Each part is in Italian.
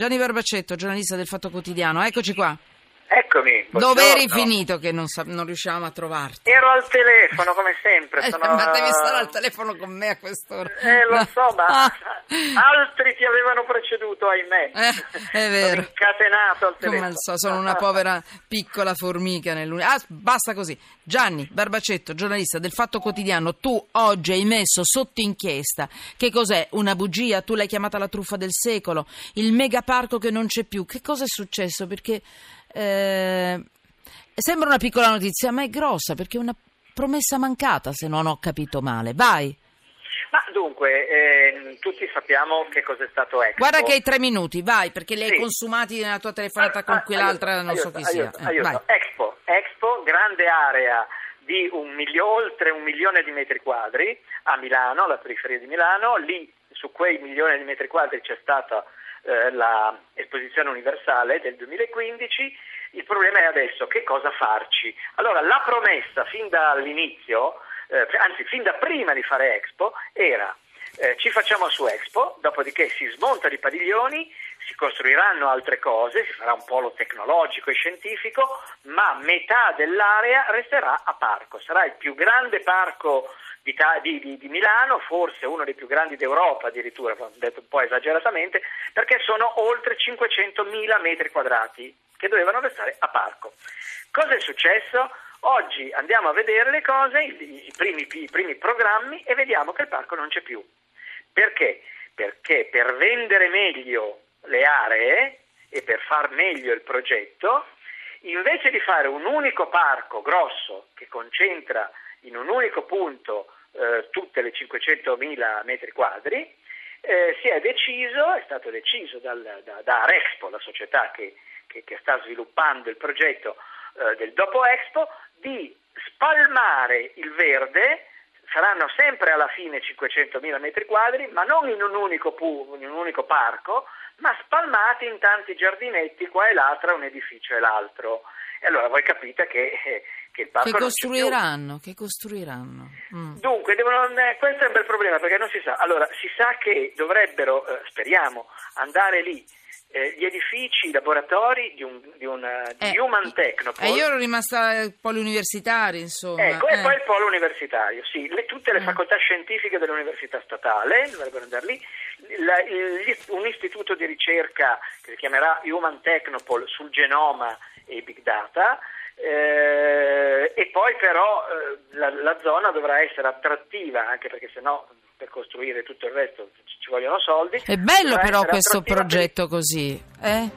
Gianni Barbacetto, giornalista del Fatto Quotidiano, eccoci qua. Eccomi. Dove eri finito che non, sa- non riuscivamo a trovarti? Ero al telefono come sempre. Eh, sono- Ma devi stare al telefono con me a quest'ora. Eh, lo so, ma altri ti avevano preceduto, ahimè. Eh, è vero. Sono incatenato al telefono. Come al so, sono una povera piccola formica nell'universo. Ah, basta così. Gianni Barbacetto, giornalista del Fatto Quotidiano, tu oggi hai messo sotto inchiesta. Che cos'è? Una bugia? Tu l'hai chiamata la truffa del secolo? Il megaparco che non c'è più? Che cosa è successo? Perché eh, sembra una piccola notizia, ma è grossa perché è una promessa mancata, se non ho capito male. Vai. Ma dunque, ehm, tutti sappiamo che cos'è stato Expo. Guarda che hai tre minuti, vai, perché li hai Sì. consumati nella tua telefonata con Ah, quell'altra, aiuto, non so aiuto, chi sia. aiuto, Eh, aiuto. vai. Expo, Expo, grande area di un milio- oltre un milione di metri quadri a Milano, alla periferia di Milano, lì su quei milioni di metri quadri c'è stata eh, l'esposizione universale del 2015, il problema è adesso che cosa farci. Allora la promessa fin dall'inizio, eh, anzi fin da prima di fare Expo, era eh, ci facciamo su Expo, dopodiché si smontano i padiglioni, si costruiranno altre cose, si farà un polo tecnologico e scientifico, ma metà dell'area resterà a parco. Sarà il più grande parco di, di- di- Milano, forse uno dei più grandi d'Europa addirittura, detto un po' esageratamente, perché sono oltre 500.000 metri quadrati che dovevano restare a parco. Cosa è successo? Oggi andiamo a vedere le cose, i primi, i primi programmi e vediamo che il parco non c'è più. Perché? Perché per vendere meglio le aree e per far meglio il progetto, invece di fare un unico parco grosso che concentra in un unico punto eh, tutte le 500.000 metri quadri, eh, si è deciso, è stato deciso dal, da, da Arexpo, la società che, che- che sta sviluppando il progetto eh, del dopo Expo, di spalmare il verde saranno sempre alla fine 500.000 metri quadri, ma non in un unico, pu- in un unico parco, ma spalmati in tanti giardinetti qua e là tra un edificio e l'altro. E allora voi capite che, eh, che il parco Che costruiranno? Che costruiranno? Mm. Dunque, devono- eh, questo è un bel problema perché non si sa. Allora, si sa che dovrebbero, eh, speriamo, andare lì eh, gli edifici, i laboratori di un, di un, eh, di Eh, Human Technopole. E io ero rimasta ai poli universitari, insomma. Ecco, e eh. poi il polo universitario, sì, le- tutte le Mm. facoltà scientifiche dell'università statale dovrebbero andare lì, La- il- un istituto di ricerca che si chiamerà Human Technopole sul genoma e i big data, eh, e poi però eh, la, la zona dovrà essere attrattiva, anche perché sennò per costruire tutto il resto ci vogliono soldi. È bello però questo attrattiva per progetto così, eh?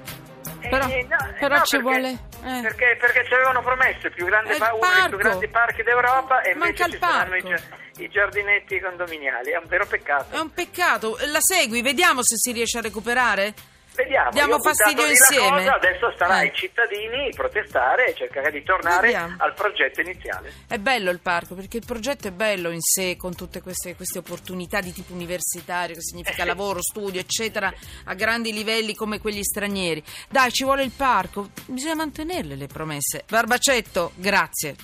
Però, eh, no, però no, ci perché- vuole... eh. Perché, perché ci avevano promesso il più grande pa- uno dei più grandi parchi d'Europa e Manca invece il ci saranno i, i giardinetti condominiali. È un vero peccato. È un peccato. La segui, vediamo se si riesce a recuperare. Vediamo. Diamo fastidio insieme. cosa, adesso starà Eh. ai cittadini protestare e cercare di tornare Vediamo. al progetto iniziale. È bello il parco perché il progetto è bello in sé con tutte queste, queste opportunità di tipo universitario che significa Eh lavoro, studio eccetera a grandi livelli come quelli stranieri. Dai ci vuole il parco, bisogna mantenerle le promesse. Barbacetto, grazie.